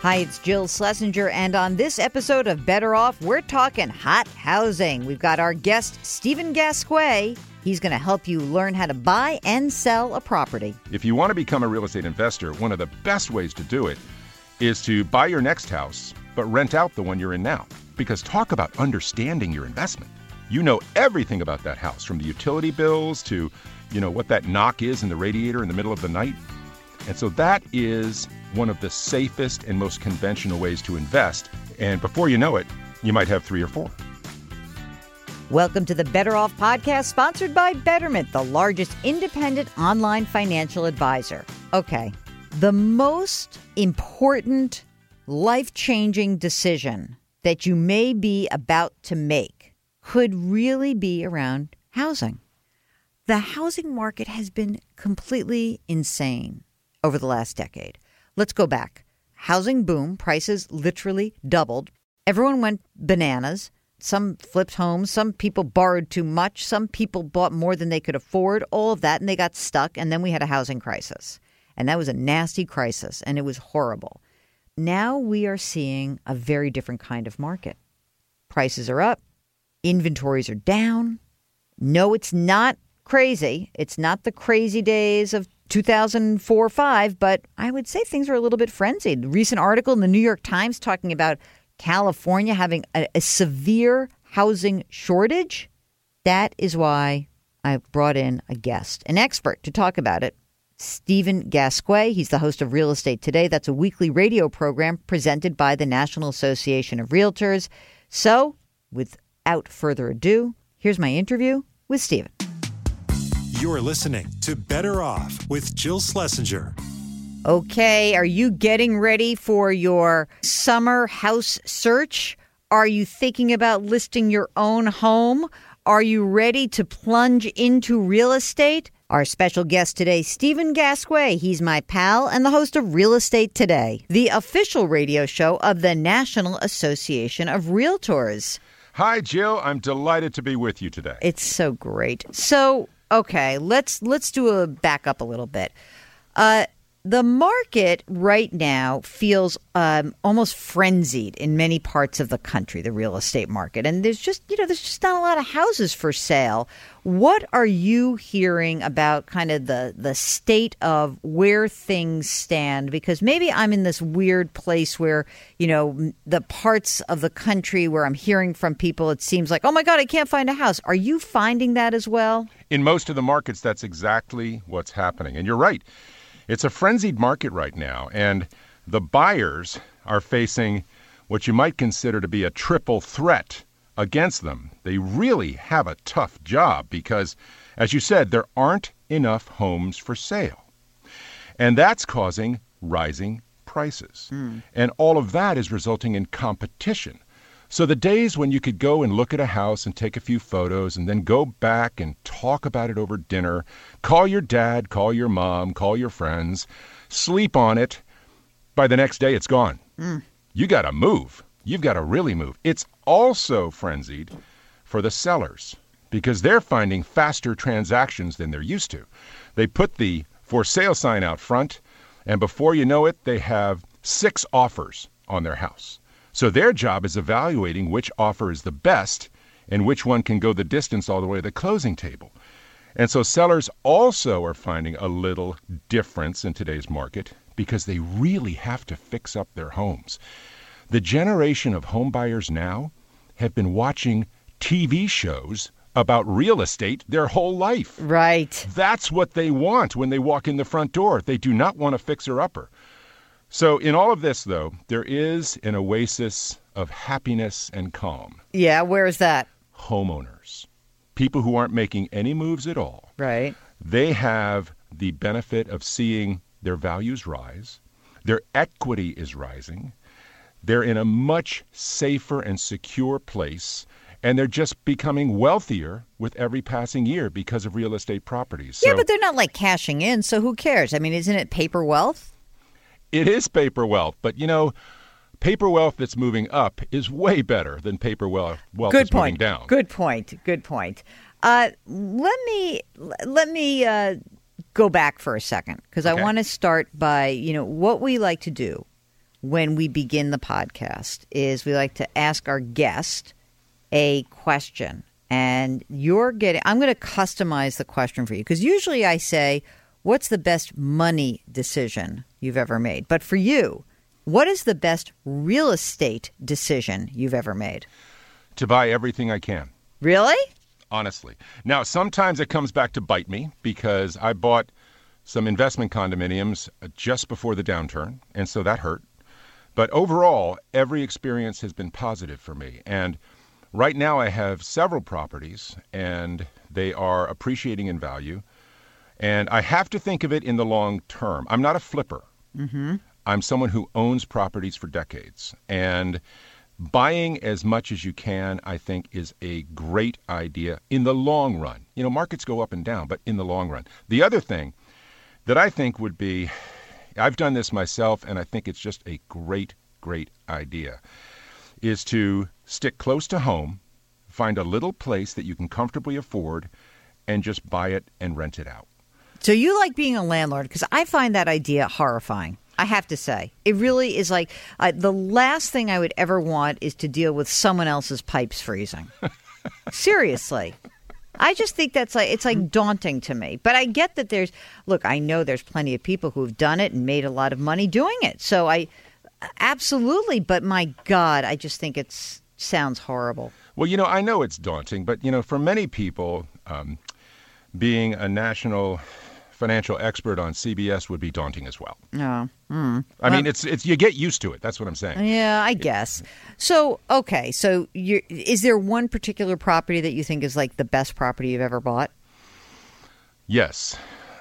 Hi, it's Jill Schlesinger, and on this episode of Better Off, we're talking hot housing. We've got our guest, Stephen Gasque. He's going to help you learn how to buy and sell a property. If you want to become a real estate investor, one of the best ways to do it is to buy your next house, but rent out the one you're in now. Because talk about understanding your investment. You know everything about that house, from the utility bills to, you know, what that knock is in the radiator in the middle of the night. And so that is one of the safest and most conventional ways to invest. And before you know it, you might have three or four. Welcome to the Better Off podcast, sponsored by Betterment, the largest independent online financial advisor. Okay, the most important life changing decision that you may be about to make could really be around housing. The housing market has been completely insane over the last decade. Let's go back. Housing boom, prices literally doubled. Everyone went bananas. Some flipped homes, some people borrowed too much, some people bought more than they could afford, all of that, and they got stuck. And then we had a housing crisis. And that was a nasty crisis, and it was horrible. Now we are seeing a very different kind of market. Prices are up, inventories are down. No, it's not crazy. It's not the crazy days of 2004 5, but I would say things are a little bit frenzied. recent article in the New York Times talking about California having a, a severe housing shortage. That is why I brought in a guest, an expert to talk about it. Stephen Gasque. He's the host of Real Estate Today. That's a weekly radio program presented by the National Association of Realtors. So, without further ado, here's my interview with Stephen. You're listening to Better Off with Jill Schlesinger. Okay, are you getting ready for your summer house search? Are you thinking about listing your own home? Are you ready to plunge into real estate? Our special guest today, Stephen Gasque. He's my pal and the host of Real Estate Today, the official radio show of the National Association of Realtors. Hi, Jill. I'm delighted to be with you today. It's so great. So, okay, let's let's do a back up a little bit. Uh, the market right now feels um, almost frenzied in many parts of the country, the real estate market, and there's just you know there's just not a lot of houses for sale. What are you hearing about kind of the the state of where things stand? Because maybe I'm in this weird place where you know the parts of the country where I'm hearing from people, it seems like oh my god, I can't find a house. Are you finding that as well? In most of the markets, that's exactly what's happening, and you're right it's a frenzied market right now, and the buyers are facing what you might consider to be a triple threat against them. They really have a tough job because, as you said, there aren't enough homes for sale. And that's causing rising prices. Mm. And all of that is resulting in competition. So the days when you could go and look at a house and take a few photos and then go back and talk about it over dinner, call your dad, call your mom, call your friends, sleep on it, by the next day it's gone. Mm. You got to move. You've got to really move. It's also frenzied for the sellers because they're finding faster transactions than they're used to. They put the for sale sign out front, and before you know it, they have six offers on their house. So their job is evaluating which offer is the best and which one can go the distance all the way to the closing table. And so sellers also are finding a little difference in today's market because they really have to fix up their homes. The generation of home buyers now have been watching TV shows about real estate their whole life. Right. That's what they want when they walk in the front door. They do not want a fixer upper. So, in all of this, though, there is an oasis of happiness and calm. Yeah, where is that? Homeowners, people who aren't making any moves at all. Right. They have the benefit of seeing their values rise, their equity is rising, they're in a much safer and secure place. And they're just becoming wealthier with every passing year because of real estate properties. Yeah, but they're not like cashing in, so who cares? I mean, isn't it paper wealth? It is paper wealth, but you know, paper wealth that's moving up is way better than paper wealth, wealth Good that's point. moving down. Good point. Good point. Uh, let me let me uh, go back for a second because okay. I want to start by you know what we like to do when we begin the podcast is we like to ask our guest a question. And you're getting, I'm going to customize the question for you because usually I say, What's the best money decision you've ever made? But for you, what is the best real estate decision you've ever made? To buy everything I can. Really? honestly. Now, sometimes it comes back to bite me because I bought some investment condominiums uh, just before the downturn, and so that hurt. But overall, every experience has been positive for me. And right now, I have several properties, and they are appreciating in value. And I have to think of it in the long term. I'm not a flipper. Mm-hmm. I'm someone who owns properties for decades. And buying as much as you can, I think, is a great idea in the long run. You know, markets go up and down, but in the long run. The other thing that I think would be I've done this myself, and I think it's just a great, great idea is to stick close to home, find a little place that you can comfortably afford, and just buy it and rent it out. So you like being a landlord because I find that idea horrifying. I have to say, it really is like uh, the last thing I would ever want is to deal with someone else's pipes freezing. Seriously. I just think that's like it's like daunting to me. But I get that there's look, I know there's plenty of people who've done it and made a lot of money doing it. So I absolutely, but my god, I just think it's sounds horrible. Well, you know, I know it's daunting, but you know, for many people, um, being a national financial expert on CBS would be daunting as well. No. Mm. I mean, it's it's you get used to it. That's what I'm saying. Yeah, I guess. So, okay. So, you is there one particular property that you think is like the best property you've ever bought? Yes.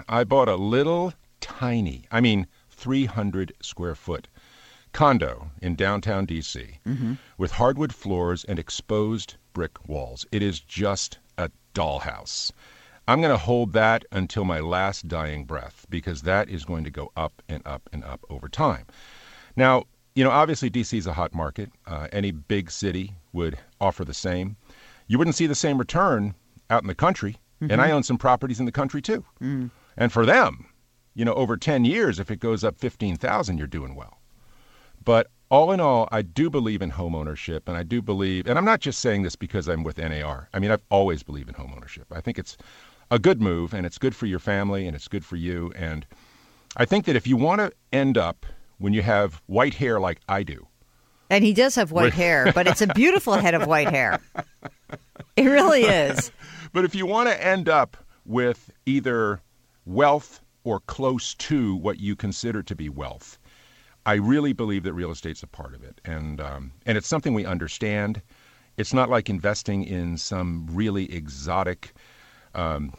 I bought a little tiny, I mean, 300 square foot condo in downtown DC Mm-hmm. with hardwood floors and exposed brick walls. It is just a dollhouse. I'm going to hold that until my last dying breath because that is going to go up and up and up over time. Now, you know, obviously DC is a hot market. Uh, any big city would offer the same. You wouldn't see the same return out in the country, and I own some properties in the country too. And for them, you know, over 10 years, if it goes up 15,000, you're doing well. But all in all, I do believe in home ownership, and I do believe, and I'm not just saying this because I'm with NAR. I mean, I've always believed in home ownership. I think it's a good move, and it's good for your family, and it's good for you. And I think that if you want to end up when you have white hair like I do, And he does have white hair, but it's a beautiful head of white hair. It really is. but if you want to end up with either wealth or close to what you consider to be wealth, I really believe that real estate's a part of it, and um, and it's something we understand. It's not like investing in some really exotic um,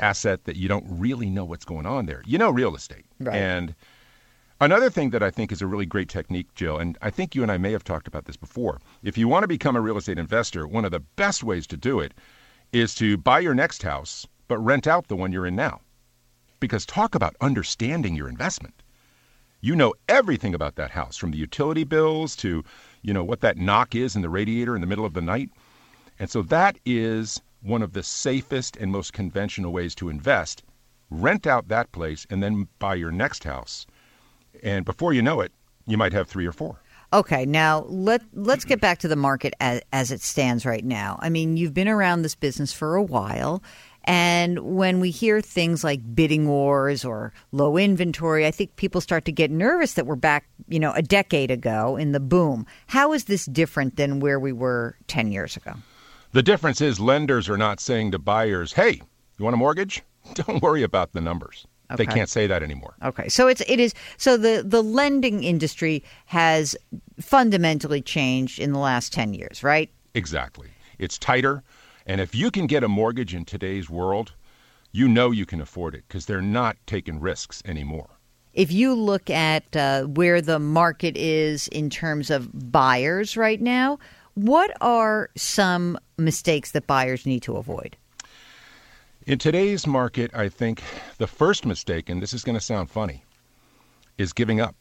asset that you don't really know what's going on there. You know real estate, Right. and Another thing that I think is a really great technique, Jill, and I think you and I may have talked about this before. If you want to become a real estate investor, one of the best ways to do it is to buy your next house, but rent out the one you're in now. Because talk about understanding your investment. You know everything about that house, from the utility bills to, you know, what that knock is in the radiator in the middle of the night. And so that is one of the safest and most conventional ways to invest. Rent out that place and then buy your next house. And before you know it, you might have three or four. Okay, now let let's get back to the market as, as it stands right now. I mean, you've been around this business for a while, and when we hear things like bidding wars or low inventory, I think people start to get nervous that we're back, you know, a decade ago in the boom. How is this different than where we were 10 years ago? The difference is lenders are not saying to buyers, "Hey, you want a mortgage? Don't worry about the numbers." They can't say that anymore. Okay, so it's it is so the the lending industry has fundamentally changed in the last 10 years, right? Exactly. It's tighter, and if you can get a mortgage in today's world, you know you can afford it because they're not taking risks anymore. if you look at uh, where the market is in terms of buyers right now, what are some mistakes that buyers need to avoid? In today's market, I think the first mistake, and this is going to sound funny, is giving up.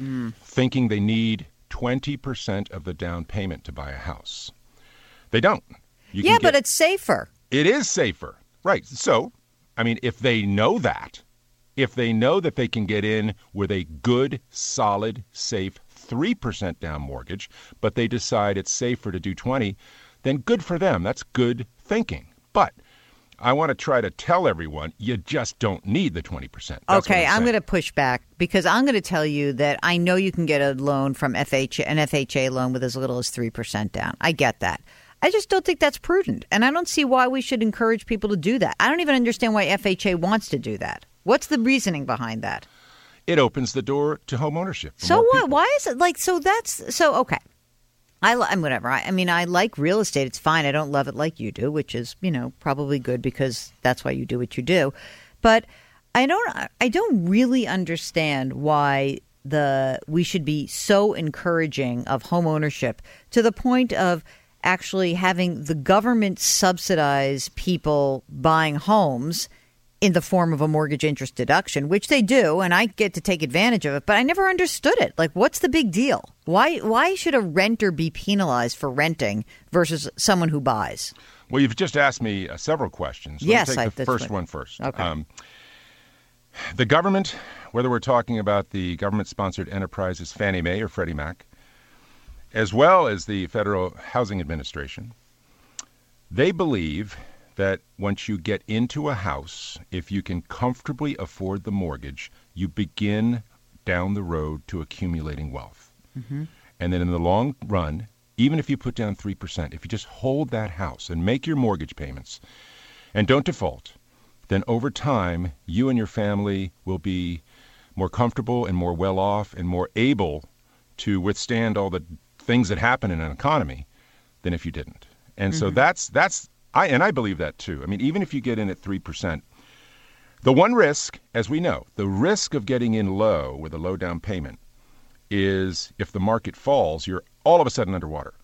Mm. Thinking they need 20% of the down payment to buy a house. They don't. You yeah, can but it's safer. it is safer. Right. So, I mean, if they know that, if they know that they can get in with a good, solid, safe 3% down mortgage, but they decide it's safer to do 20, then good for them. That's good thinking. But I want to try to tell everyone you just don't need the 20%. That's okay, I'm, I'm going to push back because I'm going to tell you that I know you can get a loan from FHA, an FHA loan with as little as 3% down. I get that. I just don't think that's prudent. And I don't see why we should encourage people to do that. I don't even understand why FHA wants to do that. What's the reasoning behind that? It opens the door to home ownership. So what? people. Why is it like so? That's so okay. I I'm whatever. I, I mean, I like real estate. It's fine. I don't love it like you do, which is you know probably good because that's why you do what you do. But I don't. I don't really understand why the we should be so encouraging of home ownership to the point of actually having the government subsidize people buying homes in the form of a mortgage interest deduction, which they do, and I get to take advantage of it, but I never understood it. Like what's the big deal? Why why should a renter be penalized for renting versus someone who buys? Well, you've just asked me uh, several questions. Let me Yes, take the that's first what- one first. Um, Okay. the government, whether we're talking about the government-sponsored enterprises Fannie Mae or Freddie Mac, as well as the Federal Housing Administration, they believe that once you get into a house, if you can comfortably afford the mortgage, you begin down the road to accumulating wealth. Mm-hmm. And then in the long run, even if you put down 3%, if you just hold that house and make your mortgage payments and don't default, then over time, you and your family will be more comfortable and more well off and more able to withstand all the things that happen in an economy than if you didn't. And so mm-hmm. that's that's I and I believe that too. I mean, even if you get in at 3%, the one risk, as we know, the risk of getting in low with a low down payment is if the market falls, you're all of a sudden underwater.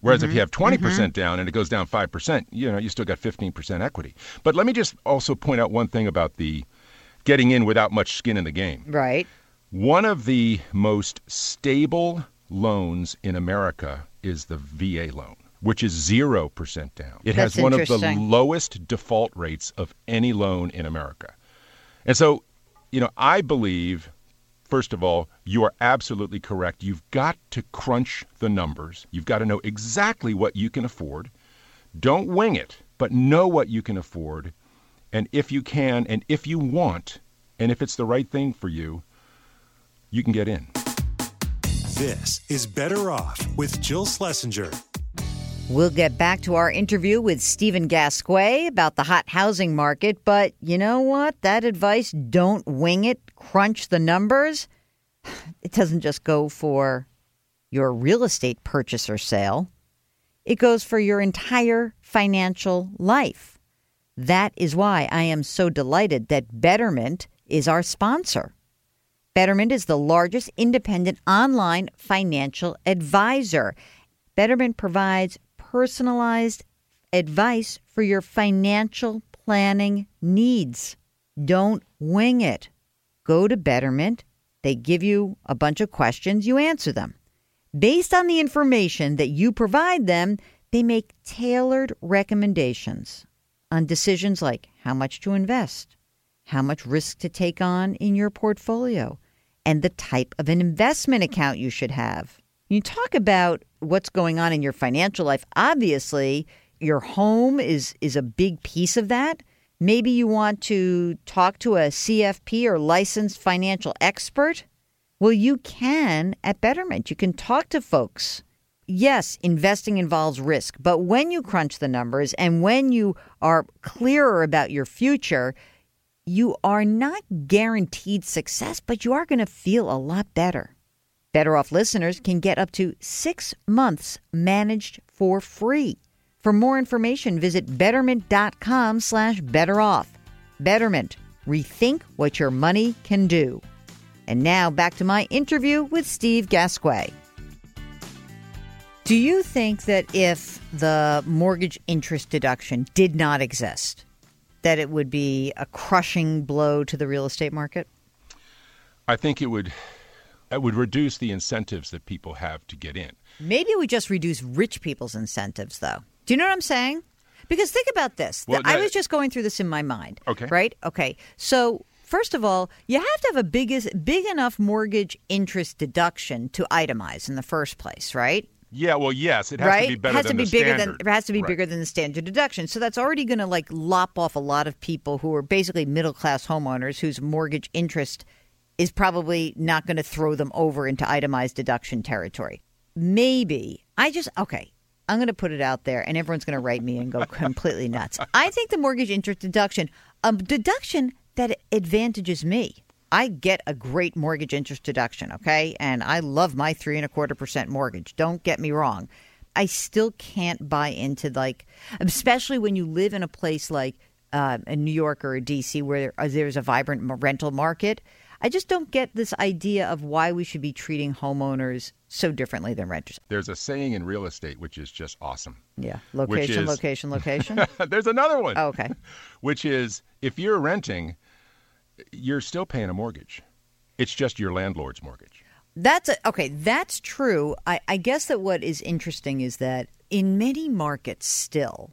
Whereas if mm-hmm. you have 20% mm-hmm. down and it goes down 5%, you know, you still got 15% equity. But let me just also point out one thing about the getting in without much skin in the game. Right. One of the most stable loans in America is the VA loan, which is 0% down. It has one of the lowest default rates of any loan in America. And so, you know, I believe, first of all, you are absolutely correct. You've got to crunch the numbers. You've got to know exactly what you can afford. Don't wing it, but know what you can afford. And if you can, and if you want, and if it's the right thing for you, you can get in. This is Better Off with Jill Schlesinger. We'll get back to our interview with Stephen Gasque about the hot housing market, but you know what? That advice don't wing it, crunch the numbers. It doesn't just go for your real estate purchase or sale, it goes for your entire financial life. That is why I am so delighted that Betterment is our sponsor. Betterment is the largest independent online financial advisor. Betterment provides personalized advice for your financial planning needs. Don't wing it. Go to Betterment. They give you a bunch of questions, you answer them. Based on the information that you provide them, they make tailored recommendations on decisions like how much to invest, how much risk to take on in your portfolio, and the type of an investment account you should have. You talk about what's going on in your financial life. Obviously, your home is is a big piece of that. Maybe you want to talk to a CFP or licensed financial expert. Well, you can at Betterment. You can talk to folks. Yes, investing involves risk, but when you crunch the numbers and when you are clearer about your future, you are not guaranteed success, but you are going to feel a lot better. Better Off listeners can get up to six months managed for free. For more information, visit betterment.com slash better off. Betterment, rethink what your money can do. And now back to my interview with Steve Gasque. Do you think that if the mortgage interest deduction did not exist, that it would be a crushing blow to the real estate market? I think it would it would reduce the incentives that people have to get in. Maybe we just reduce rich people's incentives, though. Do you know what I'm saying? Because think about this. Well, I was just going through this in my mind. Okay. Right? Okay. So first of all, you have to have a big, big enough mortgage interest deduction to itemize in the first place, right? Yeah, well, yes, it has right? to be better has than to be the bigger standard. than it has to be Right. bigger than the standard deduction. So that's already going to like lop off a lot of people who are basically middle class homeowners whose mortgage interest is probably not going to throw them over into itemized deduction territory. Maybe I just okay. I'm going to put it out there, and everyone's going to write me and go completely nuts. I think the mortgage interest deduction, a deduction that advantages me. I get a great mortgage interest deduction, okay? And I love my three and a quarter percent mortgage. Don't get me wrong. I still can't buy into like, especially when you live in a place like uh, in New York or DC where there's a vibrant rental market. I just don't get this idea of why we should be treating homeowners so differently than renters. There's a saying in real estate which is just awesome. Yeah, location, is- location, location. There's another one. Oh, okay. Which is if you're renting, you're still paying a mortgage. It's just your landlord's mortgage. That's a, okay. That's true. I, I guess that what is interesting is that in many markets, still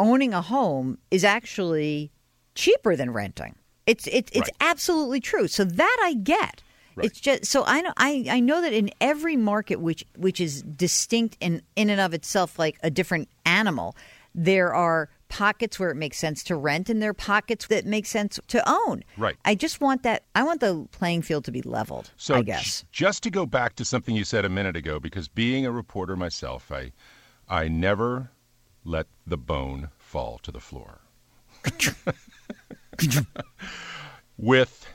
owning a home is actually cheaper than renting. It's it's it's Right. absolutely true. So that I get. Right. It's just so I know I, I know that in every market which which is distinct in in and of itself like a different animal, there are pockets where it makes sense to rent and there are pockets that make sense to own. Right. I just want that I want the playing field to be leveled. So I guess. j- just to go back to something you said a minute ago, because being a reporter myself, I I never let the bone fall to the floor. With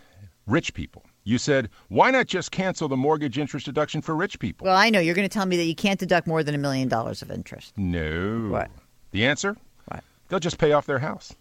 rich people. You said, why not just cancel the mortgage interest deduction for rich people? Well, I know you're going to tell me that you can't deduct more than a million dollars of interest. no. What? The answer? What? They'll just pay off their house.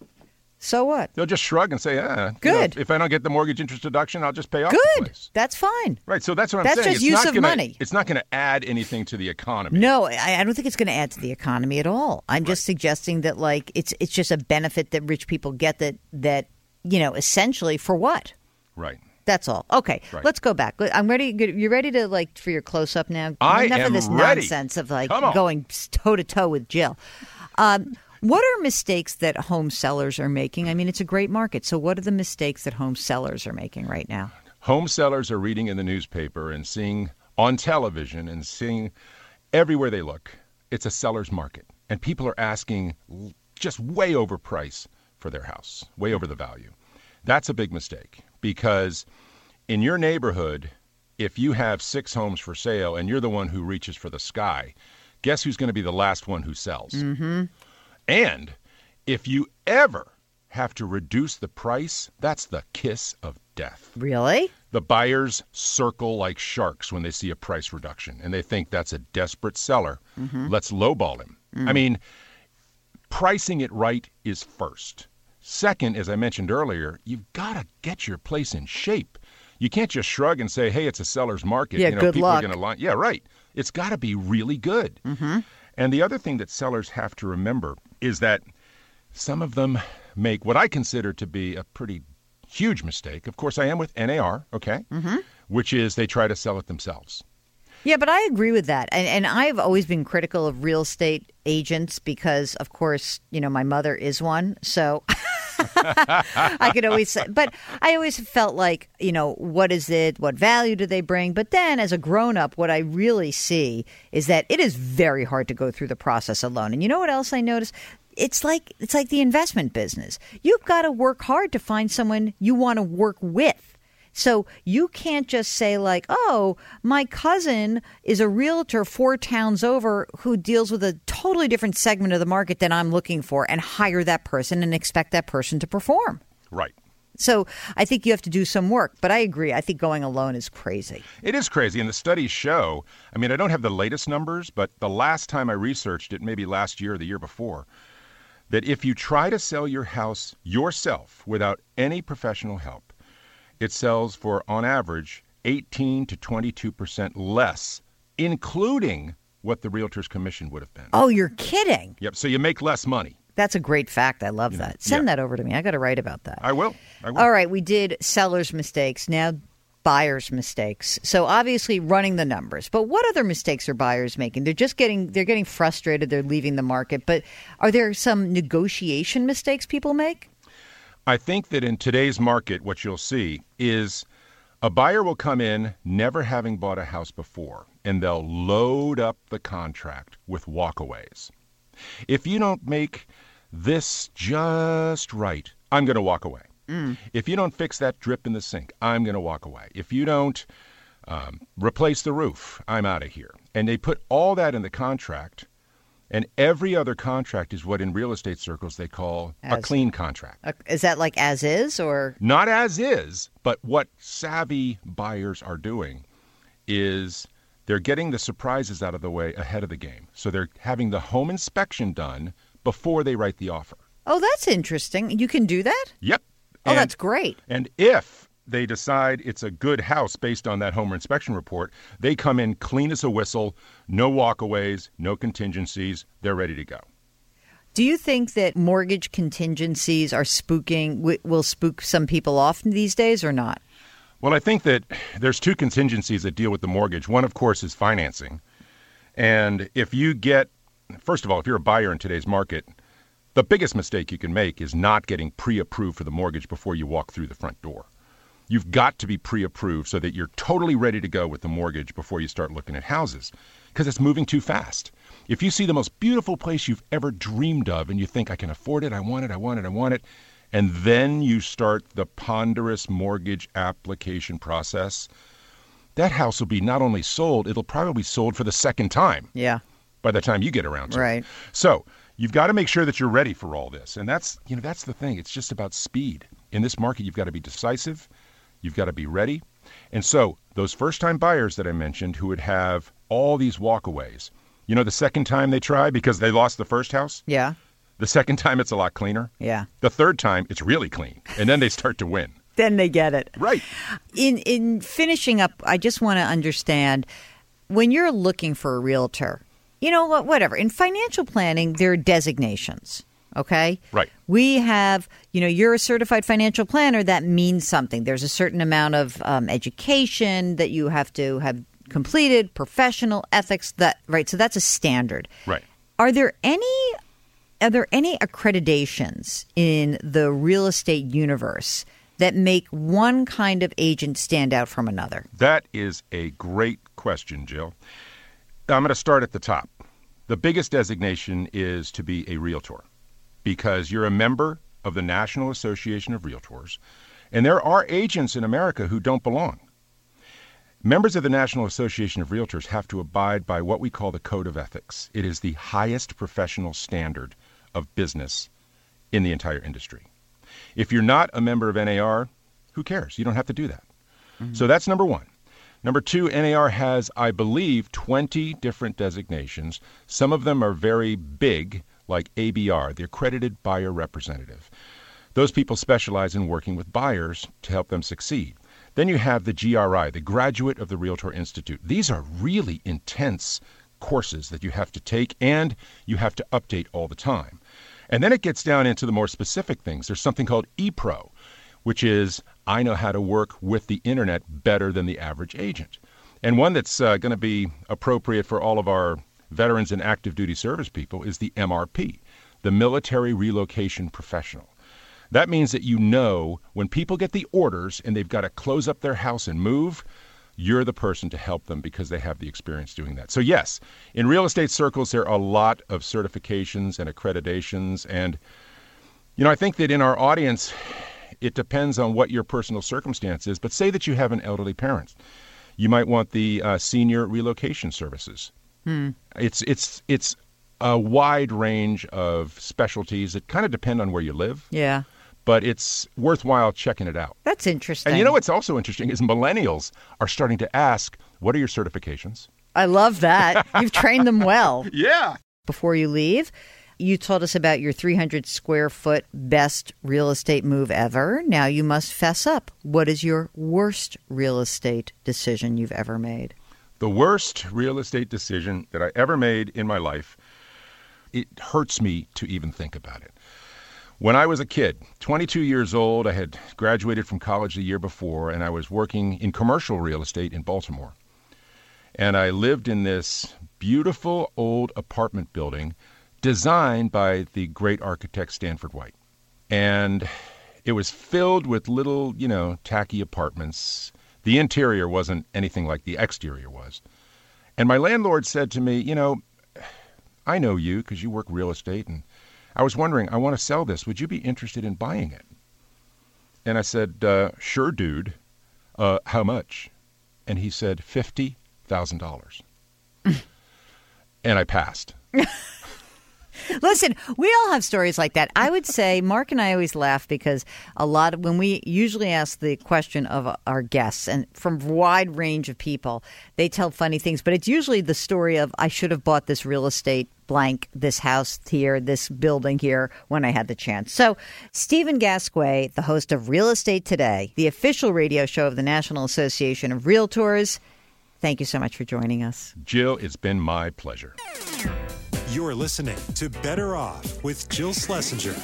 So what? They'll just shrug and say, ah, you know, Good. if I don't get the mortgage interest deduction, I'll just pay off Good. That's fine. Right. So that's what I'm That's saying. just it's use not of gonna, money. It's not going to add anything to the economy. No, I, I don't think it's going to add to the economy at all. I'm just suggesting that like it's it's just a benefit that rich people get that that you know essentially for what? Right. That's all. Okay, Right. let's go back. I'm ready. You're ready to like for your close up now? I Enough am of this ready. nonsense of like going toe to toe with Jill. Um, what are mistakes that home sellers are making? I mean, it's a great market. So, what are the mistakes that home sellers are making right now? Home sellers are reading in the newspaper and seeing on television and seeing everywhere they look. It's a seller's market. And people are asking just way over price for their house, way over the value. That's a big mistake because in your neighborhood, if you have six homes for sale and you're the one who reaches for the sky, guess who's going to be the last one who sells? Mm-hmm. And if you ever have to reduce the price, that's the kiss of death. Really? The buyers circle like sharks when they see a price reduction and they think that's a desperate seller. Let's lowball him. I mean, pricing it right is first. Second, as I mentioned earlier, you've got to get your place in shape. You can't just shrug and say, "Hey, it's a seller's market." Yeah, you know, good people luck. are going to line. Yeah, right. It's got to be really good. Mm-hmm. And the other thing that sellers have to remember is that some of them make what I consider to be a pretty huge mistake. Of course, I am with NAR, okay, mm-hmm. which is they try to sell it themselves. Yeah, but I agree with that. And and I've always been critical of real estate agents because of course, you know, my mother is one. So I could always say but I always felt like, you know, what is it? What value do they bring? But then as a grown up, what I really see is that it is very hard to go through the process alone. And you know what else I noticed? It's like it's like the investment business. You've got to work hard to find someone you want to work with. So you can't just say like, "Oh, my cousin is a realtor four towns over who deals with a totally different segment of the market than I'm looking for," and hire that person and expect that person to perform. Right. So I think you have to do some work. But I agree. I think going alone is crazy. It is crazy, and the studies show. I mean, I don't have the latest numbers, but the last time I researched it, maybe last year or the year before, that if you try to sell your house yourself without any professional help, it sells for, on average, 18 to 22 percent less, including what the realtor's commission would have been. Oh, you're kidding. Yep. So you make less money. That's a great fact. I love that. Send Yeah. that over to me. I got to write about that. I will. I will. All right, we did sellers' mistakes. Now buyers' mistakes. So obviously running the numbers. But what other mistakes are buyers making? They're just getting they're getting frustrated, they're leaving the market. But are there some negotiation mistakes people make? I think that in today's market, what you'll see is a buyer will come in never having bought a house before, and they'll load up the contract with walkaways. If you don't make this just right, I'm going to walk away. If you don't fix that drip in the sink, I'm going to walk away. If you don't um, replace the roof, I'm out of here. And they put all that in the contract, and every other contract is what in real estate circles they call a clean contract. Is that like as is or Not as is, but what savvy buyers are doing is they're getting the surprises out of the way ahead of the game. So they're having the home inspection done before they write the offer. Oh, that's interesting. You can do that? Yep. Oh, And- that's great. And if they decide it's a good house based on that home inspection report, they come in clean as a whistle, no walkaways, no contingencies. They're ready to go. Do you think that mortgage contingencies are spooking will spook some people off these days or not? Well, I think that there's two contingencies that deal with the mortgage. One, of course, is financing. And if you get, first of all, if you're a buyer in today's market, the biggest mistake you can make is not getting pre approved for the mortgage before you walk through the front door. You've got to be pre approved so that you're totally ready to go with the mortgage before you start looking at houses because it's moving too fast. If you see the most beautiful place you've ever dreamed of and you think, I can afford it, I want it, I want it, I want it, and then you start the ponderous mortgage application process, that house will be not only sold, it'll probably be sold for the second time Yeah. by the time you get around to Right. it. So you've got to make sure that you're ready for all this. And that's you know, that's the thing. It's just about speed. In this market, you've got to be decisive, you've got to be ready. And so those first time buyers that I mentioned who would have all these walkaways, you know, the second time they try because they lost the first house, Yeah. the second time it's a lot cleaner. Yeah. The third time it's really clean. And then they start to win. Then they get it. Right. In in finishing up, I just want to understand when you're looking for a realtor, you know what whatever. In financial planning, there are designations. Okay? Right. We have, you know, you're a certified financial planner. That means something. There's a certain amount of um, education that you have to have completed, professional ethics. That right. So that's a standard. Right. Are there any are there any accreditations in the real estate universe that make one kind of agent stand out from another? That is a great question, Jill. I'm going to start at the top. The biggest designation is to be a realtor because you're a member of the National Association of Realtors, and there are agents in America who don't belong. Members of the National Association of Realtors have to abide by what we call the Code of Ethics. It is the highest professional standard of business in the entire industry. If you're not a member of NAR, who cares? You don't have to do that. Mm-hmm. So that's number one. Number two, NAR has, I believe, 20 different designations. Some of them are very big, like ABR, the Accredited Buyer Representative. Those people specialize in working with buyers to help them succeed. Then you have the GRI, the Graduate of the Realtor Institute. These are really intense courses that you have to take and you have to update all the time. And then it gets down into the more specific things. There's something called ePro, which is I know how to work with the internet better than the average agent. And one that's uh, going to be appropriate for all of our veterans and active duty service people is the MRP, the Military Relocation Professional. That means that you know when people get the orders and they've got to close up their house and move, you're the person to help them because they have the experience doing that. So, yes, in real estate circles, there are a lot of certifications and accreditations. And, you know, I think that in our audience, it depends on what your personal circumstance is. But say that you have an elderly parent, you might want the uh, senior relocation services. Hmm. It's it's it's a wide range of specialties that kind of depend on where you live, Yeah. but it's worthwhile checking it out. That's interesting. And you know what's also interesting is millennials are starting to ask, "What are your certifications?" I love that. You've trained them well. Yeah. Before you leave, you told us about your 300 square foot best real estate move ever. Now you must fess up. What is your worst real estate decision you've ever made? The worst real estate decision that I ever made in my life. It hurts me to even think about it. When I was a kid, 22 years old, I had graduated from college the year before, and I was working in commercial real estate in Baltimore. And I lived in this beautiful old apartment building designed by the great architect Stanford White. And It was filled with little, you know, tacky apartments. The interior wasn't anything like the exterior was. And my landlord said to me, You know, I know you because you work real estate, and I was wondering, I want to sell this. Would you be interested in buying it? And I said, uh, Sure, dude. Uh, how much? And he said, $50,000. and I passed. Listen, we all have stories like that. I would say Mark and I always laugh because a lot of when we usually ask the question of our guests and from wide range of people, they tell funny things, but it's usually the story of I should have bought this real estate blank this house here, this building here when I had the chance. So, Stephen Gasque, the host of Real Estate Today, the official radio show of the National Association of Realtors, thank you so much for joining us. Jill, it's been my pleasure. You're listening to Better Off with Jill Schlesinger.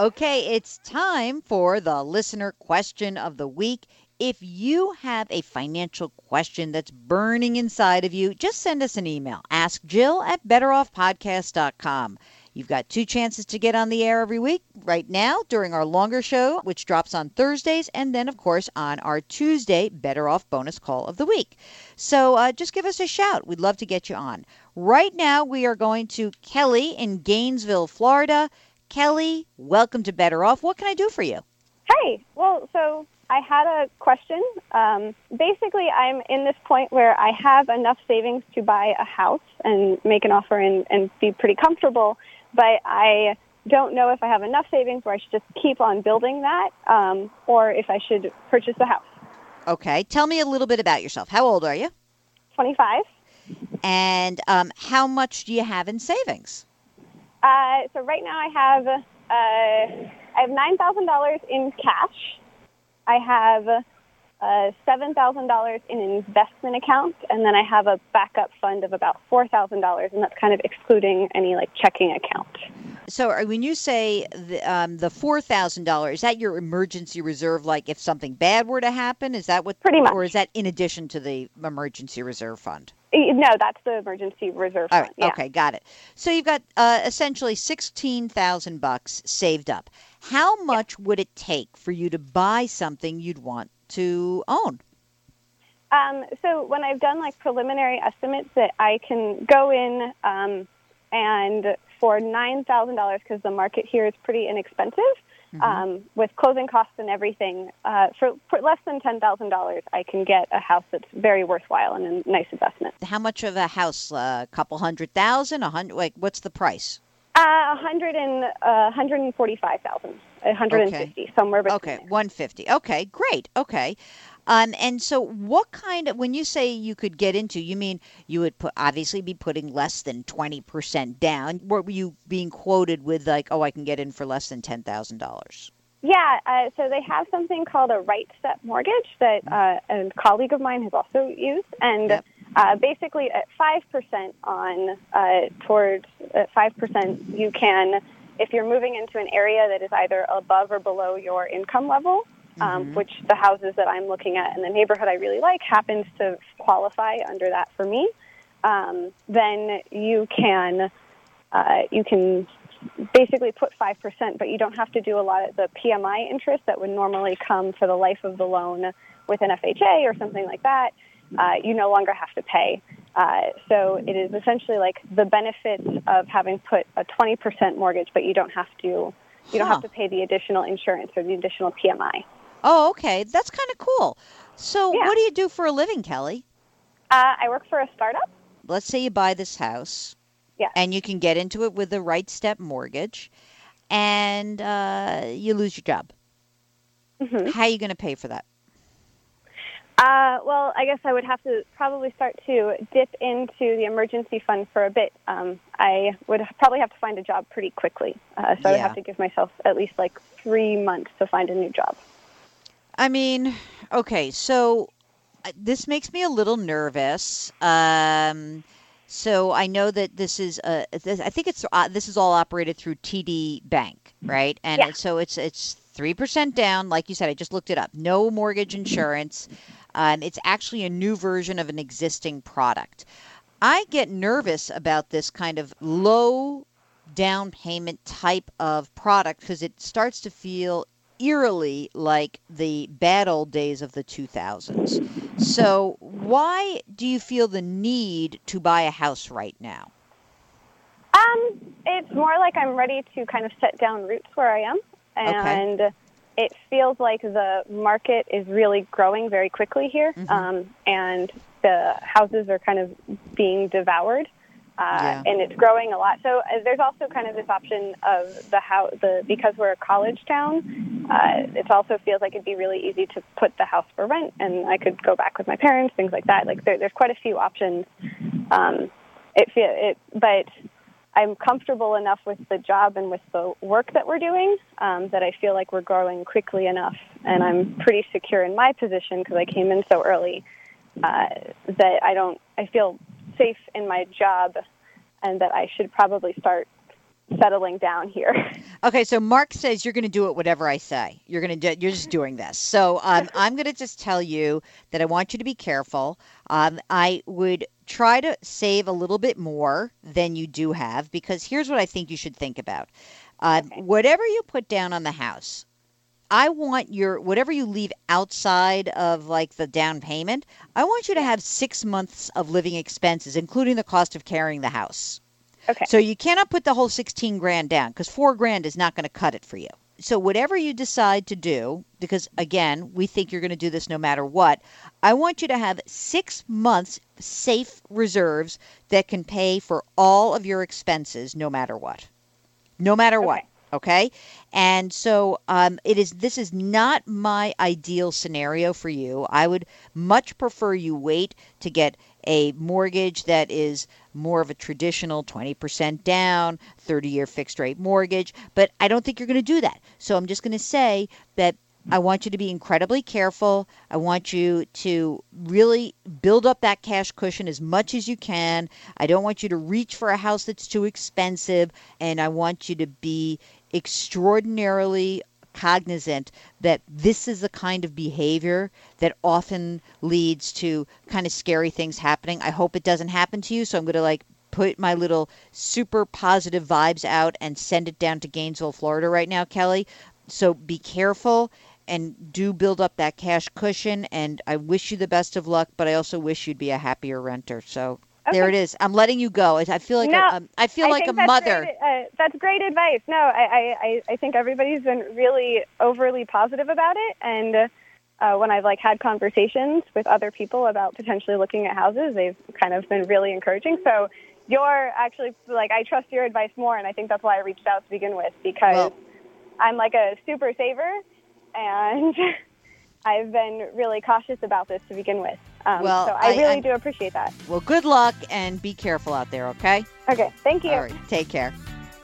Okay, it's time for the listener question of the week. If you have a financial question that's burning inside of you, just send us an email. Ask Jill at betteroffpodcast.com. You've got two chances to get on the air every week. Right now, during our longer show, which drops on Thursdays, and then, of course, on our Tuesday Better Off bonus call of the week. So uh, just give us a shout. We'd love to get you on. Right now, we are going to Kelly in Gainesville, Florida. Kelly, welcome to Better Off. What can I do for you? Hi. Well, so I had a question. Um, basically, I'm in this point where I have enough savings to buy a house and make an offer and, and be pretty comfortable, but I don't know if I have enough savings where I should just keep on building that um, or if I should purchase a house. Okay. Tell me a little bit about yourself. How old are you? 25. And um, how much do you have in savings? Uh, so right now I have uh, I have nine thousand dollars in cash. I have uh, seven thousand dollars in an investment account, and then I have a backup fund of about four thousand dollars, and that's kind of excluding any like checking account. So when you say the, um, the four thousand dollars, is that your emergency reserve? Like if something bad were to happen, is that what? Pretty much. Or is that in addition to the emergency reserve fund? No, that's the emergency reserve All fund. right. yeah. Okay, got it. So you've got uh, essentially sixteen thousand bucks saved up. How much would it take for you to buy something you'd want to own? Um, so when I've done like preliminary estimates, that I can go in um, and for nine thousand dollars because the market here is pretty inexpensive. Um, with closing costs and everything, uh, for, for less than ten thousand dollars, I can get a house that's very worthwhile and a nice investment. How much of a house? A couple hundred thousand? A hundred? Like what's the price? Uh, a hundred and uh, hundred and forty-five thousand, a hundred and fifty, somewhere between. Okay, there. 150. Okay, great. Okay. Um, and so what kind of when you say you could get into, you mean you would put obviously be putting less than 20% down. what Were you being quoted with like, "Oh, I can get in for less than $10,000?" Yeah, uh, so they have something called a right step mortgage that uh, a colleague of mine has also used, and Yep. uh, basically at five percent on uh, towards at five percent, you can, if you're moving into an area that is either above or below your income level, um, which the houses that I'm looking at in the neighborhood I really like happens to qualify under that for me, um, then you can uh, you can basically put 5%, but you don't have to do a lot of the PMI interest that would normally come for the life of the loan with an FHA or something like that. Uh, you no longer have to pay. Uh, so it is essentially like the benefits of having put a 20% mortgage, but you don't have to you don't have to pay the additional insurance or the additional PMI. Oh, okay. That's kind of cool. So, Yeah. what do you do for a living, Kelly? Uh, I work for a startup. Let's say you buy this house. Yeah. And you can get into it with the right step mortgage and uh, you lose your job. Mhm. How are you going to pay for that? Uh, well, I guess I would have to probably start to dip into the emergency fund for a bit. Um, I would probably have to find a job pretty quickly, uh, so I would have to give myself at least like three months to find a new job. I mean, okay, so uh, this makes me a little nervous. Um, so I know that this is uh, this, I think it's uh, this is all operated through TD Bank, right? And Yeah. so it's it's three percent down, like you said. I just looked it up. No mortgage insurance. Um, it's actually a new version of an existing product. I get nervous about this kind of low down payment type of product because it starts to feel eerily like the bad old days of the 2000s. So, why do you feel the need to buy a house right now? Um, it's more like I'm ready to kind of set down roots where I am, and okay. It feels like the market is really growing very quickly here, mm-hmm. um, and the houses are kind of being devoured. Uh, yeah. and it's growing a lot. So uh, there's also kind of this option of the house, the because we're a college town. Uh, it also feels like it'd be really easy to put the house for rent, and I could go back with my parents, things like that. Like there, there's quite a few options. Um, it feel it, but I'm comfortable enough with the job and with the work that we're doing um, that I feel like we're growing quickly enough, and I'm pretty secure in my position because I came in so early uh, that I don't. I feel safe in my job and that I should probably start settling down here. Okay, so Mark says you're going to do it whatever I say. You're going to do, you're just doing this. So um, I'm going to just tell you that I want you to be careful. Um, I would try to save a little bit more than you do have because here's what I think you should think about. Uh, okay. Whatever you put down on the house, I want your whatever you leave outside of like the down payment, I want you to have six months of living expenses, including the cost of carrying the house. Okay. So you cannot put the whole sixteen grand down because four grand is not going to cut it for you. So whatever you decide to do, because again, we think you're going to do this no matter what, I want you to have six months safe reserves that can pay for all of your expenses no matter what. No matter okay. what okay and so um, it is this is not my ideal scenario for you i would much prefer you wait to get a mortgage that is more of a traditional 20% down 30 year fixed rate mortgage but i don't think you're going to do that so i'm just going to say that I want you to be incredibly careful. I want you to really build up that cash cushion as much as you can. I don't want you to reach for a house that's too expensive. And I want you to be extraordinarily cognizant that this is the kind of behavior that often leads to kind of scary things happening. I hope it doesn't happen to you. So I'm going to like put my little super positive vibes out and send it down to Gainesville, Florida right now, Kelly. So be careful and do build up that cash cushion. And I wish you the best of luck, but I also wish you'd be a happier renter. So Okay. There it is. I'm letting you go. I feel like no, a, um, I feel I like a mother. Great, uh, that's great advice. No, I, I, I think everybody's been really overly positive about it, and uh, when I've like had conversations with other people about potentially looking at houses, they've kind of been really encouraging. So you're actually like I trust your advice more, and I think that's why I reached out to begin with because well, I'm like a super saver, and I've been really cautious about this to begin with. Um, well, so I, I really I, do appreciate that. Well, good luck and be careful out there, okay? Okay, thank you. All right, take care.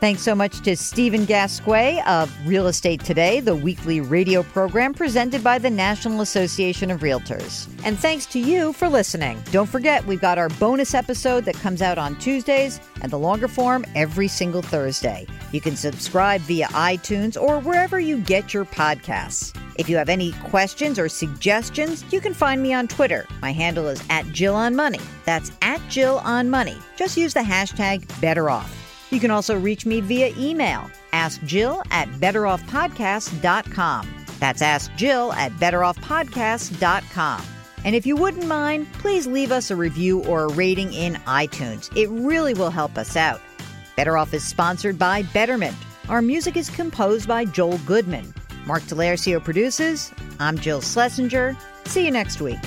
Thanks so much to Stephen Gasque of Real Estate Today, the weekly radio program presented by the National Association of Realtors. And thanks to you for listening. Don't forget, we've got our bonus episode that comes out on Tuesdays and the longer form every single Thursday. You can subscribe via iTunes or wherever you get your podcasts. If you have any questions or suggestions, you can find me on Twitter. My handle is at Jill on Money. That's at Jill on Money. Just use the hashtag BetterOff. You can also reach me via email. Ask Jill at betteroffpodcast.com. That's Ask Jill at betteroffpodcast.com. And if you wouldn't mind, please leave us a review or a rating in iTunes. It really will help us out. Better Off is sponsored by Betterment. Our music is composed by Joel Goodman. Mark Delarcio produces. I'm Jill Schlesinger. See you next week.